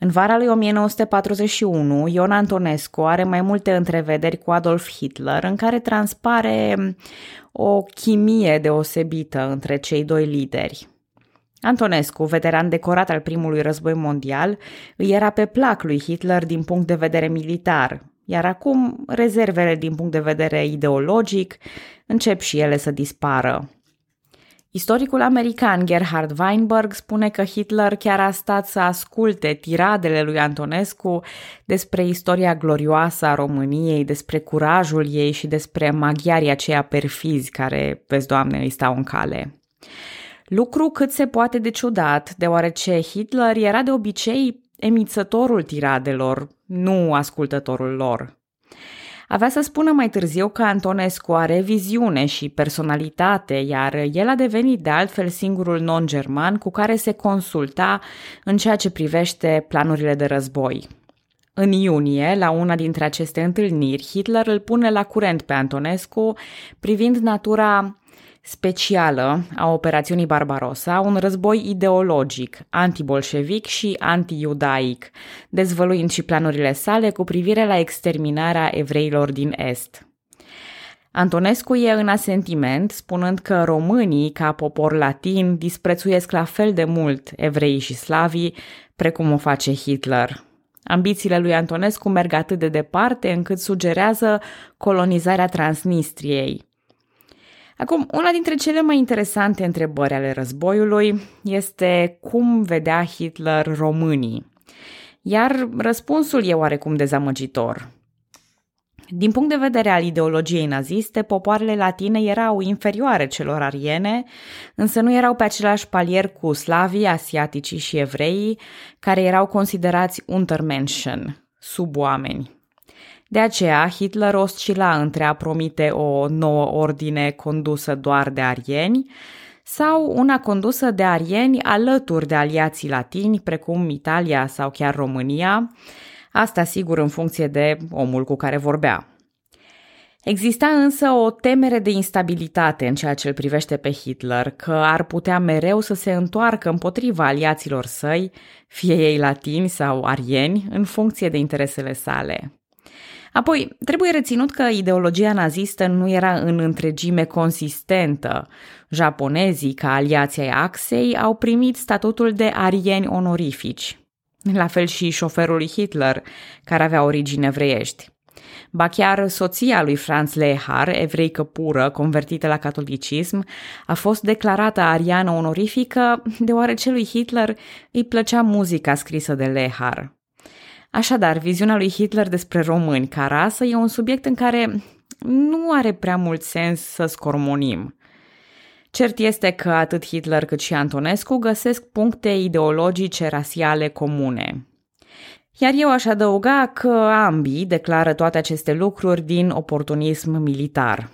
În vara lui 1941, Ion Antonescu are mai multe întrevederi cu Adolf Hitler, în care transpare o chimie deosebită între cei doi lideri. Antonescu, veteran decorat al primului război mondial, îi era pe plac lui Hitler din punct de vedere militar, iar acum rezervele din punct de vedere ideologic încep și ele să dispară. Istoricul american Gerhard Weinberg spune că Hitler chiar a stat să asculte tiradele lui Antonescu despre istoria glorioasă a României, despre curajul ei și despre maghiarii aceia perfizi care, vezi, Doamne, îi stau în cale. Lucru cât se poate de ciudat, deoarece Hitler era de obicei emițătorul tiradelor, nu ascultătorul lor. Avea să spună mai târziu că Antonescu are viziune și personalitate, iar el a devenit de altfel singurul non-german cu care se consulta în ceea ce privește planurile de război. În iunie, la una dintre aceste întâlniri, Hitler îl pune la curent pe Antonescu privind natura specială a operațiunii Barbarossa, un război ideologic, antibolșevic și anti-iudaic, dezvăluind și planurile sale cu privire la exterminarea evreilor din Est. Antonescu e în asentiment, spunând că românii, ca popor latin, disprețuiesc la fel de mult evreii și slavii, precum o face Hitler. Ambițiile lui Antonescu merg atât de departe încât sugerează colonizarea Transnistriei, Acum, una dintre cele mai interesante întrebări ale războiului este cum vedea Hitler românii. Iar răspunsul e oarecum dezamăgitor. Din punct de vedere al ideologiei naziste, popoarele latine erau inferioare celor ariene, însă nu erau pe același palier cu slavii, asiaticii și evreii, care erau considerați untermenschen, suboameni. De aceea, Hitler oscila între a promite o nouă ordine condusă doar de arieni sau una condusă de arieni alături de aliații latini, precum Italia sau chiar România, asta sigur în funcție de omul cu care vorbea. Exista însă o temere de instabilitate în ceea ce îl privește pe Hitler, că ar putea mereu să se întoarcă împotriva aliaților săi, fie ei latini sau arieni, în funcție de interesele sale. Apoi, trebuie reținut că ideologia nazistă nu era în întregime consistentă. Japonezii, ca aliații ai Axei, au primit statutul de arieni onorifici. La fel și șoferul lui Hitler, care avea origini evreiești. Ba chiar soția lui Franz Lehar, evreică pură, convertită la catolicism, a fost declarată ariană onorifică deoarece lui Hitler îi plăcea muzica scrisă de Lehar. Așadar, viziunea lui Hitler despre români ca rasă e un subiect în care nu are prea mult sens să scormonim. Cert este că atât Hitler cât și Antonescu găsesc puncte ideologice rasiale comune. Iar eu aș adăuga că ambii declară toate aceste lucruri din oportunism militar.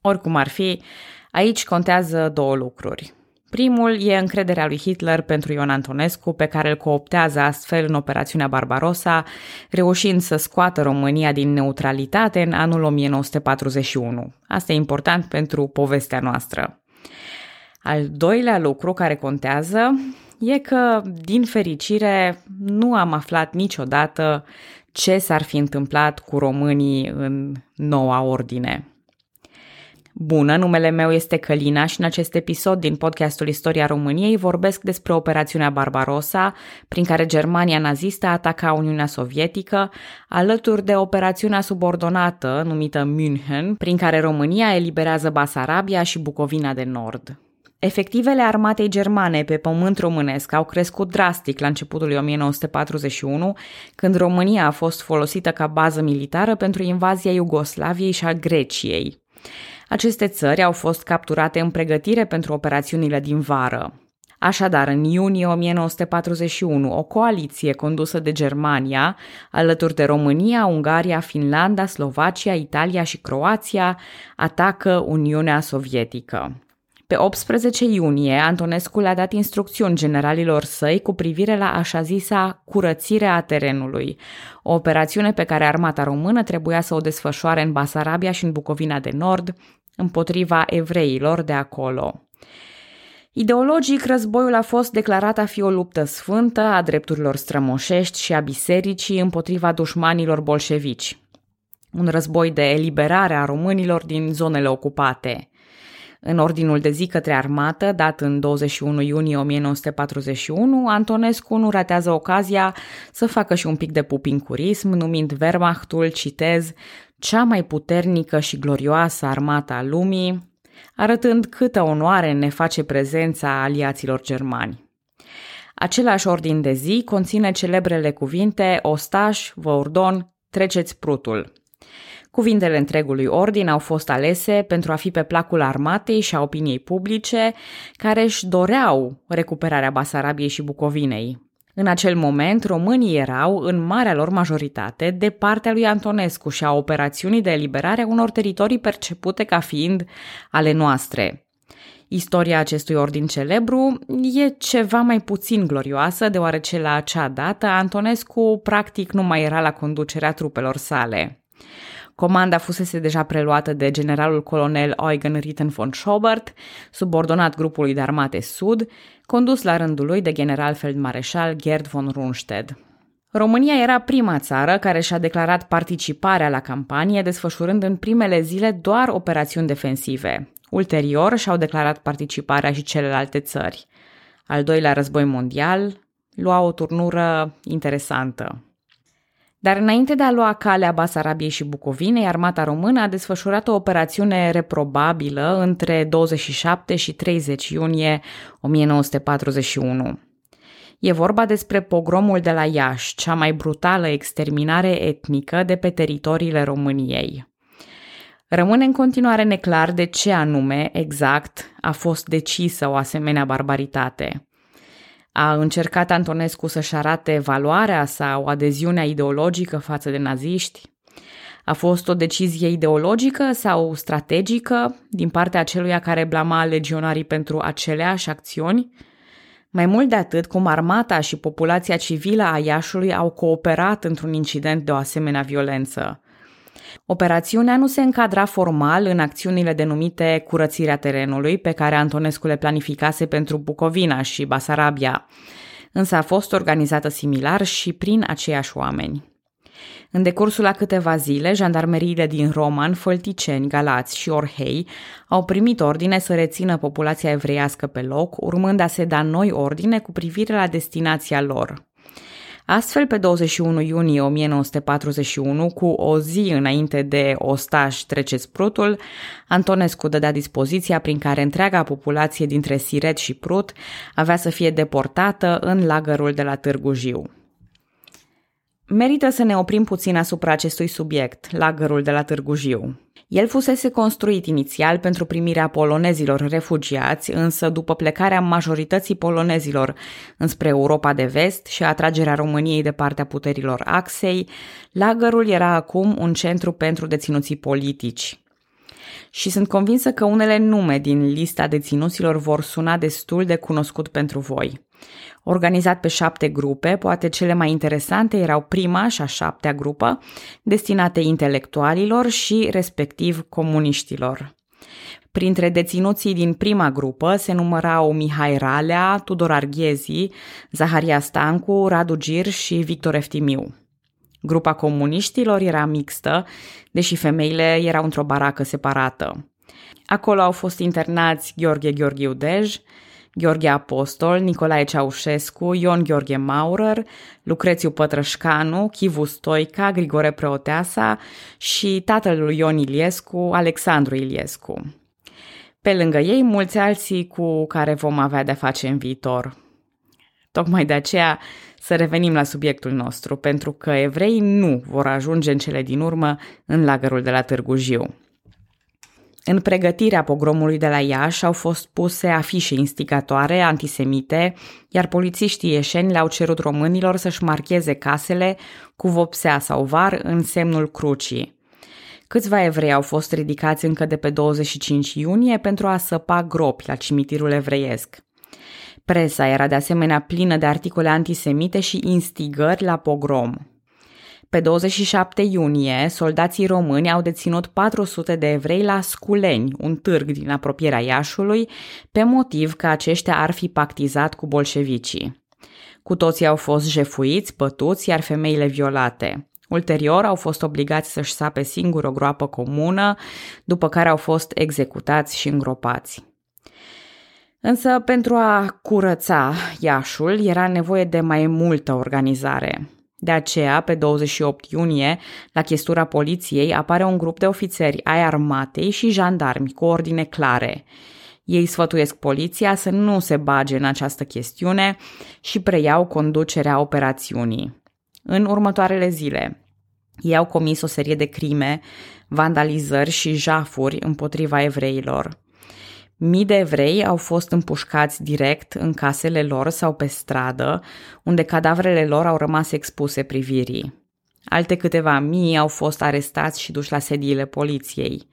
Oricum ar fi, aici contează două lucruri. Primul e încrederea lui Hitler pentru Ion Antonescu, pe care îl cooptează astfel în operațiunea Barbarossa, reușind să scoată România din neutralitate în anul 1941. Asta e important pentru povestea noastră. Al doilea lucru care contează e că, din fericire, nu am aflat niciodată ce s-ar fi întâmplat cu românii în noua ordine. Bună, numele meu este Călina și în acest episod din podcastul Istoria României vorbesc despre operațiunea Barbarossa, prin care Germania nazistă ataca Uniunea Sovietică, alături de operațiunea subordonată numită München, prin care România eliberează Basarabia și Bucovina de Nord. Efectivele armatei germane pe pământ românesc au crescut drastic la începutul lui 1941, când România a fost folosită ca bază militară pentru invazia Iugoslaviei și a Greciei. Aceste țări au fost capturate în pregătire pentru operațiunile din vară. Așadar, în iunie 1941, o coaliție condusă de Germania, alături de România, Ungaria, Finlanda, Slovacia, Italia și Croația, atacă Uniunea Sovietică. Pe 18 iunie, Antonescu le-a dat instrucțiuni generalilor săi cu privire la așa zisa curățire a terenului, o operațiune pe care armata română trebuia să o desfășoare în Basarabia și în Bucovina de Nord, împotriva evreilor de acolo. Ideologic, războiul a fost declarat a fi o luptă sfântă a drepturilor strămoșești și a bisericii împotriva dușmanilor bolșevici. Un război de eliberare a românilor din zonele ocupate. În ordinul de zi către armată, dat în 21 iunie 1941, Antonescu nu ratează ocazia să facă și un pic de pupincurism, numind Wehrmachtul, citez, cea mai puternică și glorioasă armată a lumii, arătând câtă onoare ne face prezența aliaților germani. Același ordin de zi conține celebrele cuvinte Ostaș, vă ordon, treceți prutul. Cuvintele întregului ordin au fost alese pentru a fi pe placul armatei și a opiniei publice care își doreau recuperarea Basarabiei și Bucovinei. În acel moment, românii erau, în marea lor majoritate, de partea lui Antonescu și a operațiunii de eliberare a unor teritorii percepute ca fiind ale noastre. Istoria acestui ordin celebru e ceva mai puțin glorioasă, deoarece la acea dată Antonescu practic nu mai era la conducerea trupelor sale. Comanda fusese deja preluată de generalul colonel Eugen Ritten von Schobert, subordonat grupului de armate sud, condus la rândul lui de general feldmareșal Gerd von Rundstedt. România era prima țară care și-a declarat participarea la campanie, desfășurând în primele zile doar operațiuni defensive. Ulterior și-au declarat participarea și celelalte țări. Al doilea război mondial lua o turnură interesantă. Dar înainte de a lua calea Basarabiei și Bucovinei, armata română a desfășurat o operațiune reprobabilă între 27 și 30 iunie 1941. E vorba despre pogromul de la Iași, cea mai brutală exterminare etnică de pe teritoriile României. Rămâne în continuare neclar de ce anume exact a fost decisă o asemenea barbaritate. A încercat Antonescu să-și arate valoarea sau adeziunea ideologică față de naziști? A fost o decizie ideologică sau strategică din partea aceluia care blama legionarii pentru aceleași acțiuni? Mai mult de atât, cum armata și populația civilă a Iașului au cooperat într-un incident de o asemenea violență. Operațiunea nu se încadra formal în acțiunile denumite curățirea terenului, pe care Antonescu le planificase pentru Bucovina și Basarabia, însă a fost organizată similar și prin aceiași oameni. În decursul a câteva zile, jandarmeriile din Roman, Fălticeni, Galați și Orhei au primit ordine să rețină populația evreiască pe loc, urmând a se da noi ordine cu privire la destinația lor. Astfel, pe 21 iunie 1941, cu o zi înainte de Ostaș treceți Prutul, Antonescu dădea dispoziția prin care întreaga populație dintre Siret și Prut avea să fie deportată în lagărul de la Târgu Jiu. Merită să ne oprim puțin asupra acestui subiect, lagărul de la Târgu Jiu. El fusese construit inițial pentru primirea polonezilor refugiați, însă după plecarea majorității polonezilor înspre Europa de vest și atragerea României de partea puterilor Axei, lagărul era acum un centru pentru deținuții politici. Și sunt convinsă că unele nume din lista deținuților vor suna destul de cunoscut pentru voi. Organizat pe șapte grupe, poate cele mai interesante erau prima și a șaptea grupă, destinate intelectualilor și respectiv comuniștilor. Printre deținuții din prima grupă se numărau Mihai Ralea, Tudor Arghezi, Zaharia Stancu, Radu Gir și Victor Eftimiu. Grupa comuniștilor era mixtă, deși femeile erau într-o baracă separată. Acolo au fost internați Gheorghe Gheorghiu Dej, Gheorghe Apostol, Nicolae Ceaușescu, Ion Gheorghe Maurer, Lucrețiu Pătrășcanu, Chivu Stoica, Grigore Preoteasa și tatăl lui Ion Iliescu, Alexandru Iliescu. Pe lângă ei, mulți alții cu care vom avea de-a face în viitor. Tocmai de aceea să revenim la subiectul nostru, pentru că evrei nu vor ajunge în cele din urmă în lagărul de la Târgu Jiu. În pregătirea pogromului de la Iași au fost puse afișe instigatoare antisemite, iar polițiștii ieșeni le-au cerut românilor să-și marcheze casele cu vopsea sau var în semnul crucii. Câțiva evrei au fost ridicați încă de pe 25 iunie pentru a săpa gropi la cimitirul evreiesc. Presa era de asemenea plină de articole antisemite și instigări la pogrom. Pe 27 iunie, soldații români au deținut 400 de evrei la Sculeni, un târg din apropierea Iașului, pe motiv că aceștia ar fi pactizat cu bolșevicii. Cu toții au fost jefuiți, bătuți, iar femeile violate. Ulterior au fost obligați să-și sape singur o groapă comună, după care au fost executați și îngropați. Însă pentru a curăța Iașul era nevoie de mai multă organizare. De aceea, pe 28 iunie, la chestura poliției apare un grup de ofițeri ai armatei și jandarmi cu ordine clare. Ei sfătuiesc poliția să nu se bage în această chestiune și preiau conducerea operațiunii. În următoarele zile, ei au comis o serie de crime, vandalizări și jafuri împotriva evreilor. Mii de evrei au fost împușcați direct în casele lor sau pe stradă, unde cadavrele lor au rămas expuse privirii. Alte câteva mii au fost arestați și duși la sediile poliției.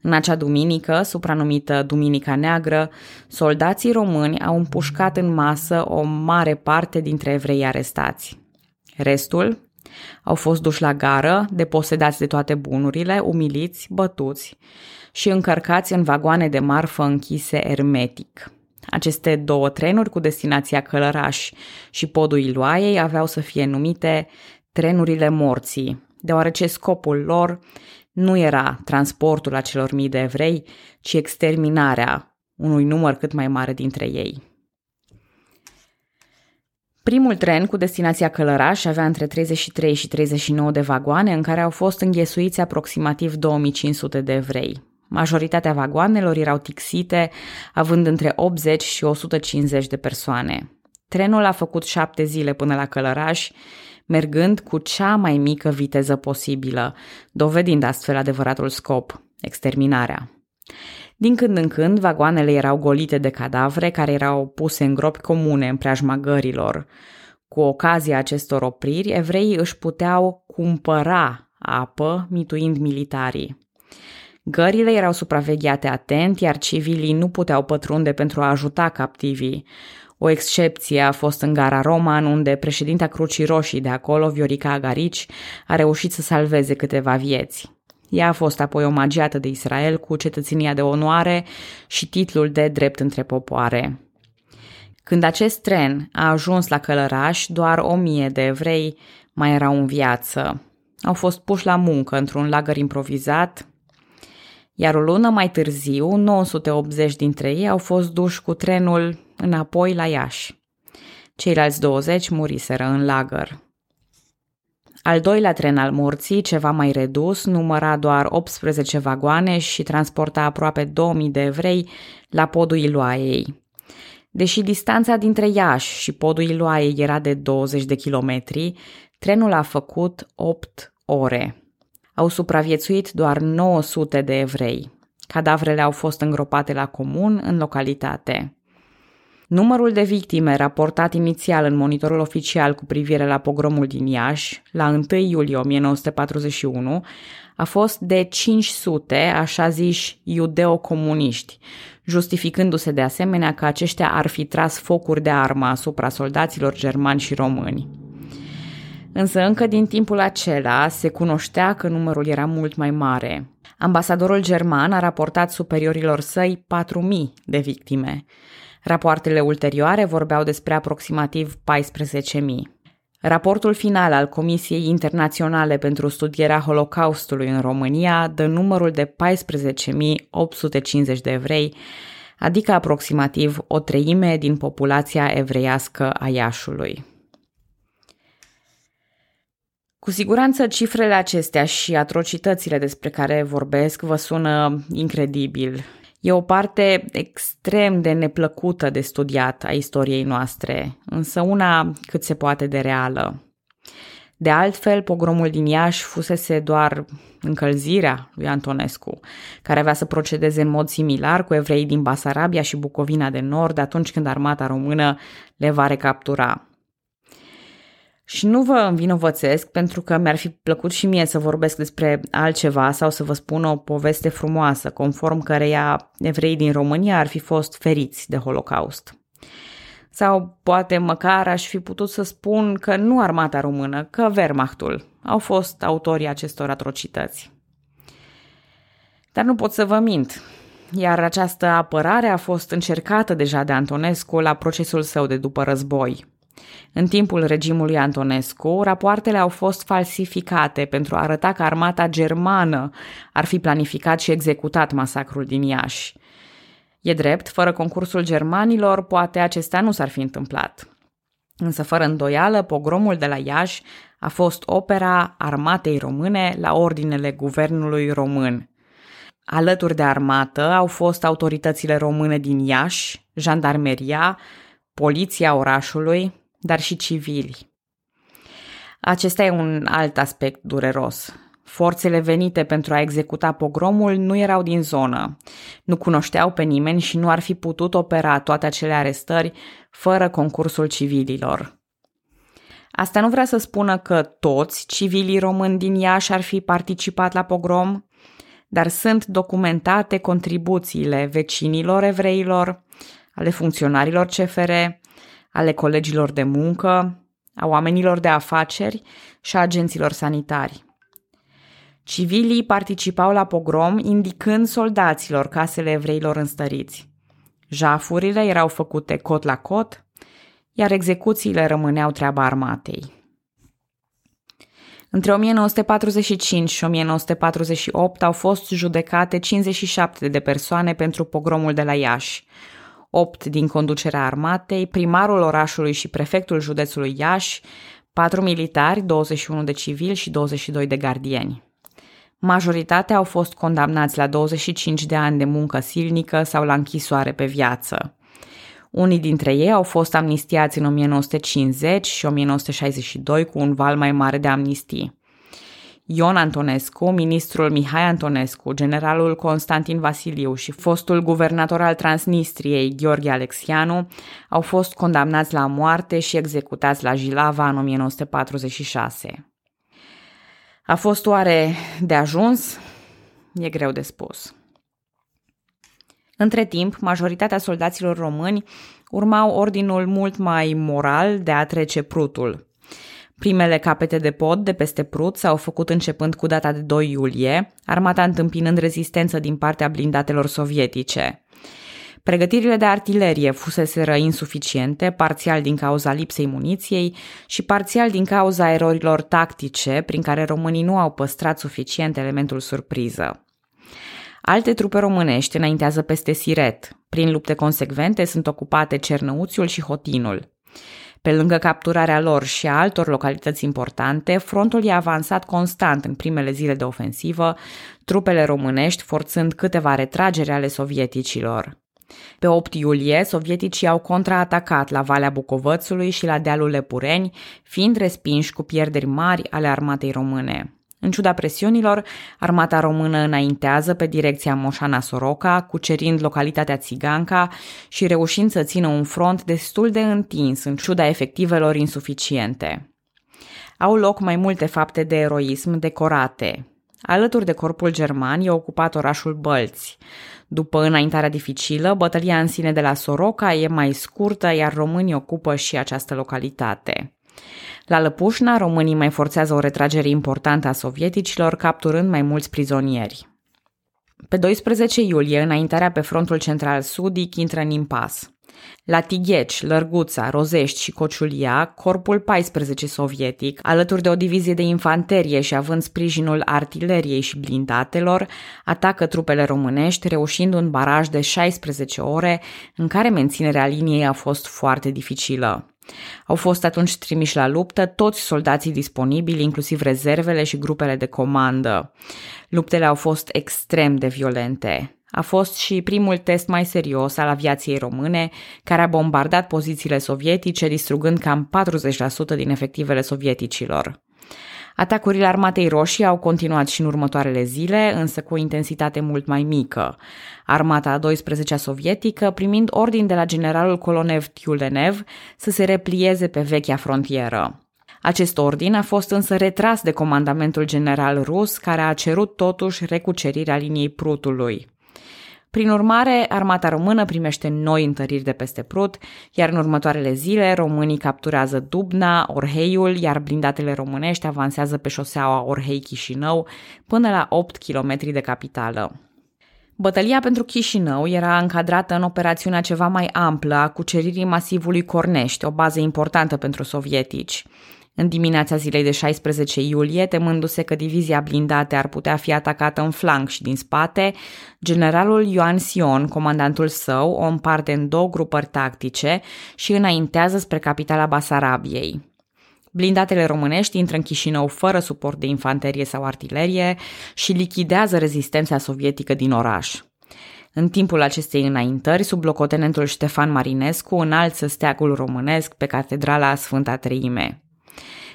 În acea duminică, supranumită Duminica Neagră, soldații români au împușcat în masă o mare parte dintre evrei arestați. Restul au fost duși la gară, deposedați de toate bunurile, umiliți, bătuți și încărcați în vagoane de marfă închise ermetic. Aceste două trenuri cu destinația Călăraș și podul Iloaiei aveau să fie numite trenurile morții, deoarece scopul lor nu era transportul acelor mii de evrei, ci exterminarea unui număr cât mai mare dintre ei. Primul tren cu destinația Călăraș avea între 33 și 39 de vagoane în care au fost înghesuiți aproximativ 2500 de evrei. Majoritatea vagoanelor erau tixite, având între 80 și 150 de persoane. Trenul a făcut șapte zile până la Călăraș, mergând cu cea mai mică viteză posibilă, dovedind astfel adevăratul scop, exterminarea. Din când în când, vagoanele erau golite de cadavre care erau puse în gropi comune în preajma gărilor. Cu ocazia acestor opriri, evreii își puteau cumpăra apă, mituind militarii. Gările erau supravegheate atent, iar civilii nu puteau pătrunde pentru a ajuta captivii. O excepție a fost în gara Roman, unde președinta Crucii Roșii de acolo, Viorica Agarici, a reușit să salveze câteva vieți. Ea a fost apoi omagiată de Israel cu cetățenia de onoare și titlul de drept între popoare. Când acest tren a ajuns la Călăraș, doar o mie de evrei mai erau în viață. Au fost puși la muncă într-un lagăr improvizat, iar o lună mai târziu, 980 dintre ei au fost duși cu trenul înapoi la Iași. Ceilalți 20 muriseră în lagăr. Al doilea tren al morții, ceva mai redus, număra doar 18 vagoane și transporta aproape 2000 de evrei la podul Iloaiei. Deși distanța dintre Iași și podul Iloaiei era de 20 de kilometri, trenul a făcut 8 ore. Au supraviețuit doar 900 de evrei. Cadavrele au fost îngropate la comun în localitate. Numărul de victime raportat inițial în monitorul oficial cu privire la pogromul din Iași, la 1 iulie 1941, a fost de 500 așa ziși iudeo-comuniști, justificându-se de asemenea că aceștia ar fi tras focuri de armă asupra soldaților germani și români. Însă încă din timpul acela se cunoștea că numărul era mult mai mare. Ambasadorul german a raportat superiorilor săi 4.000 de victime. Rapoartele ulterioare vorbeau despre aproximativ 14.000. Raportul final al Comisiei Internaționale pentru Studierea Holocaustului în România dă numărul de 14.850 de evrei, adică aproximativ o treime din populația evreiască a Iașului. Cu siguranță cifrele acestea și atrocitățile despre care vorbesc vă sună incredibil E o parte extrem de neplăcută de studiat a istoriei noastre, însă una cât se poate de reală. De altfel, pogromul din Iași fusese doar încălzirea lui Antonescu, care avea să procedeze în mod similar cu evrei din Basarabia și Bucovina de Nord atunci când armata română le va recaptura. Și nu vă învinovățesc pentru că mi-ar fi plăcut și mie să vorbesc despre altceva sau să vă spun o poveste frumoasă, conform căreia evrei din România ar fi fost feriți de Holocaust. Sau poate măcar aș fi putut să spun că nu armata română, că Wehrmachtul au fost autorii acestor atrocități. Dar nu pot să vă mint, iar această apărare a fost încercată deja de Antonescu la procesul său de după război. În timpul regimului Antonescu, rapoartele au fost falsificate pentru a arăta că armata germană ar fi planificat și executat masacrul din Iași. E drept, fără concursul germanilor, poate acesta nu s-ar fi întâmplat. Însă, fără îndoială, pogromul de la Iași a fost opera armatei române la ordinele guvernului român. Alături de armată au fost autoritățile române din Iași, jandarmeria, poliția orașului, dar și civili. Acesta e un alt aspect dureros. Forțele venite pentru a executa pogromul nu erau din zonă, nu cunoșteau pe nimeni și nu ar fi putut opera toate acele arestări fără concursul civililor. Asta nu vrea să spună că toți civilii români din Iași ar fi participat la pogrom, dar sunt documentate contribuțiile vecinilor evreilor, ale funcționarilor CFR, ale colegilor de muncă, a oamenilor de afaceri și a agenților sanitari. Civilii participau la pogrom indicând soldaților casele evreilor înstăriți. Jafurile erau făcute cot la cot, iar execuțiile rămâneau treaba armatei. Între 1945 și 1948 au fost judecate 57 de persoane pentru pogromul de la Iași, 8 din conducerea armatei, primarul orașului și prefectul județului Iași, 4 militari, 21 de civili și 22 de gardieni. Majoritatea au fost condamnați la 25 de ani de muncă silnică sau la închisoare pe viață. Unii dintre ei au fost amnistiați în 1950 și 1962 cu un val mai mare de amnistii. Ion Antonescu, ministrul Mihai Antonescu, generalul Constantin Vasiliu și fostul guvernator al Transnistriei, Gheorghe Alexianu, au fost condamnați la moarte și executați la Jilava în 1946. A fost oare de ajuns? E greu de spus. Între timp, majoritatea soldaților români urmau ordinul mult mai moral de a trece prutul. Primele capete de pod de peste Prut s-au făcut începând cu data de 2 iulie, armata întâmpinând rezistență din partea blindatelor sovietice. Pregătirile de artilerie fuseseră insuficiente, parțial din cauza lipsei muniției și parțial din cauza erorilor tactice prin care românii nu au păstrat suficient elementul surpriză. Alte trupe românești înaintează peste Siret. Prin lupte consecvente sunt ocupate Cernăuțiul și Hotinul. Pe lângă capturarea lor și a altor localități importante, frontul i-a avansat constant în primele zile de ofensivă, trupele românești forțând câteva retragere ale sovieticilor. Pe 8 iulie, sovieticii au contraatacat la Valea Bucovățului și la dealul Lepureni, fiind respinși cu pierderi mari ale armatei române. În ciuda presiunilor, armata română înaintează pe direcția Moșana-Soroca, cucerind localitatea Țiganca și reușind să țină un front destul de întins, în ciuda efectivelor insuficiente. Au loc mai multe fapte de eroism decorate. Alături de corpul german e ocupat orașul Bălți. După înaintarea dificilă, bătălia în sine de la Soroca e mai scurtă, iar românii ocupă și această localitate. La Lăpușna, românii mai forțează o retragere importantă a sovieticilor, capturând mai mulți prizonieri. Pe 12 iulie, înaintarea pe frontul central sudic intră în impas. La Tigheci, Lărguța, Rozești și Cociulia, corpul 14 sovietic, alături de o divizie de infanterie și având sprijinul artileriei și blindatelor, atacă trupele românești, reușind un baraj de 16 ore, în care menținerea liniei a fost foarte dificilă. Au fost atunci trimiși la luptă toți soldații disponibili, inclusiv rezervele și grupele de comandă. Luptele au fost extrem de violente. A fost și primul test mai serios al aviației române, care a bombardat pozițiile sovietice, distrugând cam 40% din efectivele sovieticilor. Atacurile armatei roșii au continuat și în următoarele zile, însă cu o intensitate mult mai mică. Armata a 12-a sovietică primind ordin de la generalul Kolonev Tiulenev să se replieze pe vechea frontieră. Acest ordin a fost însă retras de comandamentul general rus, care a cerut totuși recucerirea liniei Prutului. Prin urmare, armata română primește noi întăriri de peste Prut, iar în următoarele zile românii capturează Dubna, Orheiul, iar blindatele românești avansează pe șoseaua Orhei-Chișinău până la 8 km de capitală. Bătălia pentru Chișinău era încadrată în operațiunea ceva mai amplă a cuceririi masivului Cornești, o bază importantă pentru sovietici. În dimineața zilei de 16 iulie, temându-se că divizia blindate ar putea fi atacată în flanc și din spate, generalul Ioan Sion, comandantul său, o împarte în două grupări tactice și înaintează spre capitala Basarabiei. Blindatele românești intră în Chișinău fără suport de infanterie sau artilerie și lichidează rezistența sovietică din oraș. În timpul acestei înaintări, sub locotenentul Ștefan Marinescu înalță steagul românesc pe catedrala Sfânta Treime.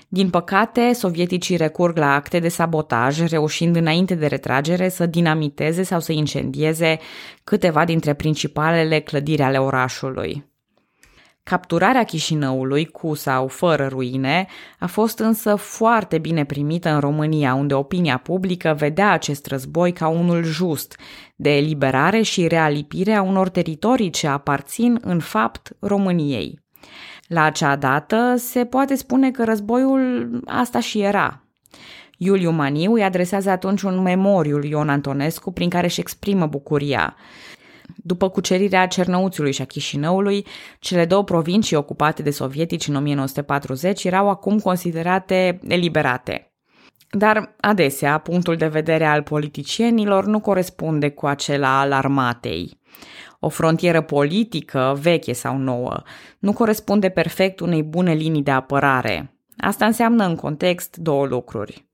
Din păcate, sovieticii recurg la acte de sabotaj, reușind înainte de retragere să dinamiteze sau să incendieze câteva dintre principalele clădiri ale orașului. Capturarea Chișinăului, cu sau fără ruine, a fost însă foarte bine primită în România, unde opinia publică vedea acest război ca unul just, de eliberare și realipire a unor teritorii ce aparțin, în fapt, României. La acea dată se poate spune că războiul asta și era. Iuliu Maniu îi adresează atunci un memoriu lui Ion Antonescu prin care își exprimă bucuria. După cucerirea Cernăuțiului și a Chișinăului, cele două provincii ocupate de sovietici în 1940 erau acum considerate eliberate. Dar adesea, punctul de vedere al politicienilor nu corespunde cu acela al armatei. O frontieră politică, veche sau nouă, nu corespunde perfect unei bune linii de apărare. Asta înseamnă în context două lucruri.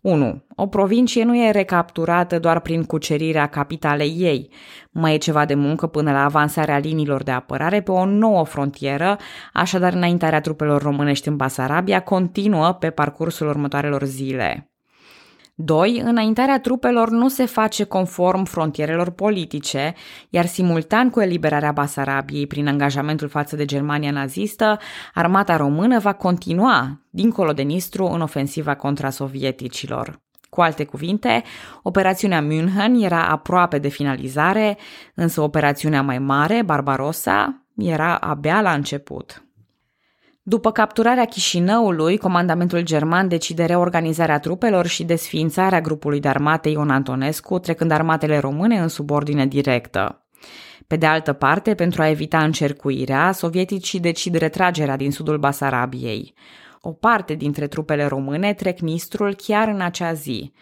1. O provincie nu e recapturată doar prin cucerirea capitalei ei. Mai e ceva de muncă până la avansarea liniilor de apărare pe o nouă frontieră, așadar înaintarea trupelor românești în Basarabia continuă pe parcursul următoarelor zile. 2. Înaintarea trupelor nu se face conform frontierelor politice, iar simultan cu eliberarea Basarabiei prin angajamentul față de Germania nazistă, armata română va continua, dincolo de Nistru, în ofensiva contra sovieticilor. Cu alte cuvinte, operațiunea München era aproape de finalizare, însă operațiunea mai mare, Barbarossa, era abia la început. După capturarea Chișinăului, comandamentul german decide reorganizarea trupelor și desființarea grupului de armate Ion Antonescu, trecând armatele române în subordine directă. Pe de altă parte, pentru a evita încercuirea, sovieticii decid retragerea din sudul Basarabiei. O parte dintre trupele române trec Nistrul chiar în acea zi.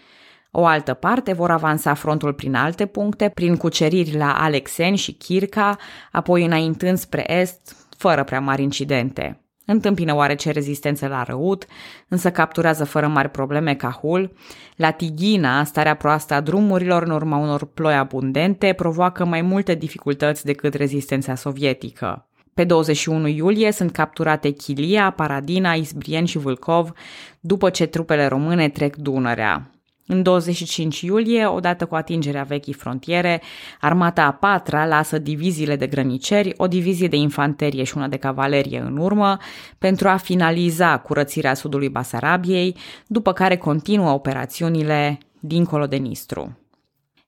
O altă parte vor avansa frontul prin alte puncte, prin cuceriri la Alexeni și Chirca, apoi înaintând spre est, fără prea mari incidente. Întâmpină oarece rezistență la răut, însă capturează fără mari probleme Cahul. La Tighina, starea proastă a drumurilor în urma unor ploi abundente provoacă mai multe dificultăți decât rezistența sovietică. Pe 21 iulie sunt capturate Chilia, Paradina, Isbrien și Vâlcov, după ce trupele române trec Dunărea. În 25 iulie, odată cu atingerea vechii frontiere, armata a patra lasă diviziile de grăniceri, o divizie de infanterie și una de cavalerie în urmă, pentru a finaliza curățirea sudului Basarabiei, după care continuă operațiunile dincolo de Nistru.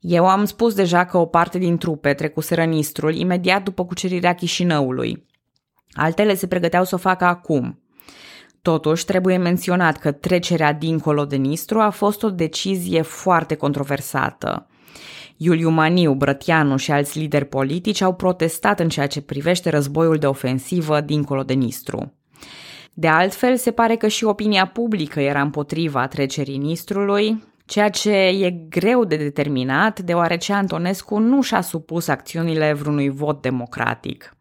Eu am spus deja că o parte din trupe trecuseră Nistrul imediat după cucerirea Chișinăului. Altele se pregăteau să o facă acum – Totuși, trebuie menționat că trecerea dincolo de Nistru a fost o decizie foarte controversată. Iuliu Maniu, Brătianu și alți lideri politici au protestat în ceea ce privește războiul de ofensivă dincolo de Nistru. De altfel, se pare că și opinia publică era împotriva trecerii Nistrului, ceea ce e greu de determinat, deoarece Antonescu nu și-a supus acțiunile vreunui vot democratic.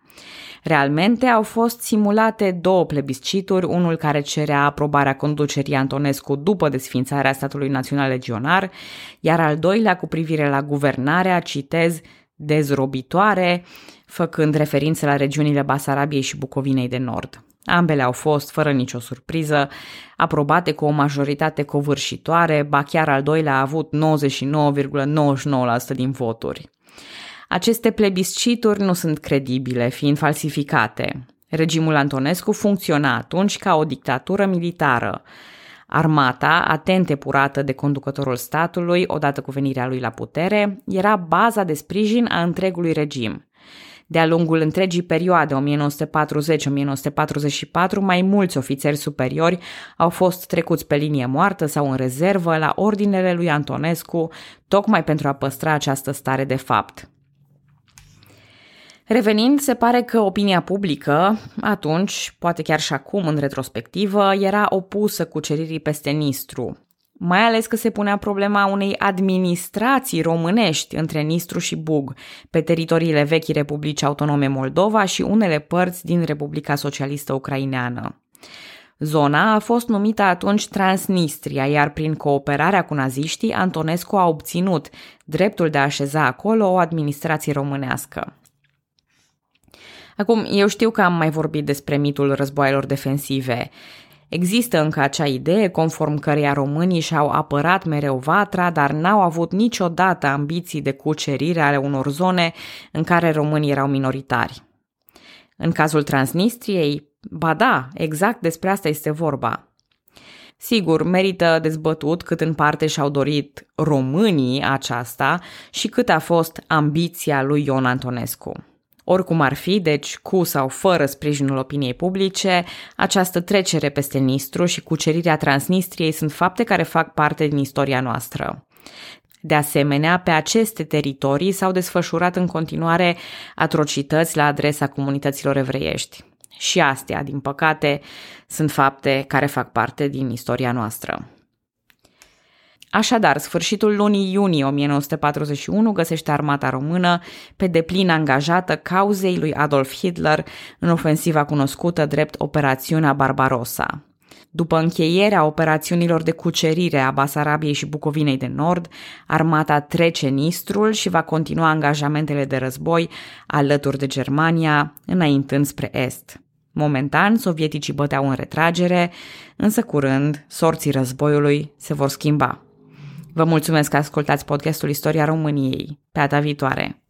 Realmente au fost simulate două plebiscituri, unul care cerea aprobarea conducerii Antonescu după desfințarea statului național legionar, iar al doilea cu privire la guvernarea, citez, dezrobitoare, făcând referință la regiunile Basarabiei și Bucovinei de Nord. Ambele au fost, fără nicio surpriză, aprobate cu o majoritate covârșitoare, ba chiar al doilea a avut 99,99% din voturi. Aceste plebiscituri nu sunt credibile, fiind falsificate. Regimul Antonescu funcționa atunci ca o dictatură militară. Armata, atent epurată de conducătorul statului, odată cu venirea lui la putere, era baza de sprijin a întregului regim. De-a lungul întregii perioade 1940-1944, mai mulți ofițeri superiori au fost trecuți pe linie moartă sau în rezervă la ordinele lui Antonescu, tocmai pentru a păstra această stare de fapt. Revenind, se pare că opinia publică, atunci, poate chiar și acum în retrospectivă, era opusă cuceririi peste Nistru, mai ales că se punea problema unei administrații românești între Nistru și Bug, pe teritoriile vechii Republici Autonome Moldova și unele părți din Republica Socialistă Ucraineană. Zona a fost numită atunci Transnistria, iar prin cooperarea cu naziștii, Antonescu a obținut dreptul de a așeza acolo o administrație românească. Acum, eu știu că am mai vorbit despre mitul războaielor defensive. Există încă acea idee conform căreia românii și-au apărat mereu vatra, dar n-au avut niciodată ambiții de cucerire ale unor zone în care românii erau minoritari. În cazul Transnistriei, ba da, exact despre asta este vorba. Sigur, merită dezbătut cât în parte și-au dorit românii aceasta și cât a fost ambiția lui Ion Antonescu. Oricum ar fi, deci cu sau fără sprijinul opiniei publice, această trecere peste Nistru și cucerirea Transnistriei sunt fapte care fac parte din istoria noastră. De asemenea, pe aceste teritorii s-au desfășurat în continuare atrocități la adresa comunităților evreiești. Și astea, din păcate, sunt fapte care fac parte din istoria noastră. Așadar, sfârșitul lunii iunie 1941 găsește armata română pe deplin angajată cauzei lui Adolf Hitler în ofensiva cunoscută drept Operațiunea Barbarossa. După încheierea operațiunilor de cucerire a Basarabiei și Bucovinei de Nord, armata trece Nistrul și va continua angajamentele de război alături de Germania, înaintând spre est. Momentan, sovieticii băteau în retragere, însă curând, sorții războiului se vor schimba. Vă mulțumesc că ascultați podcastul Istoria României. Pe data viitoare!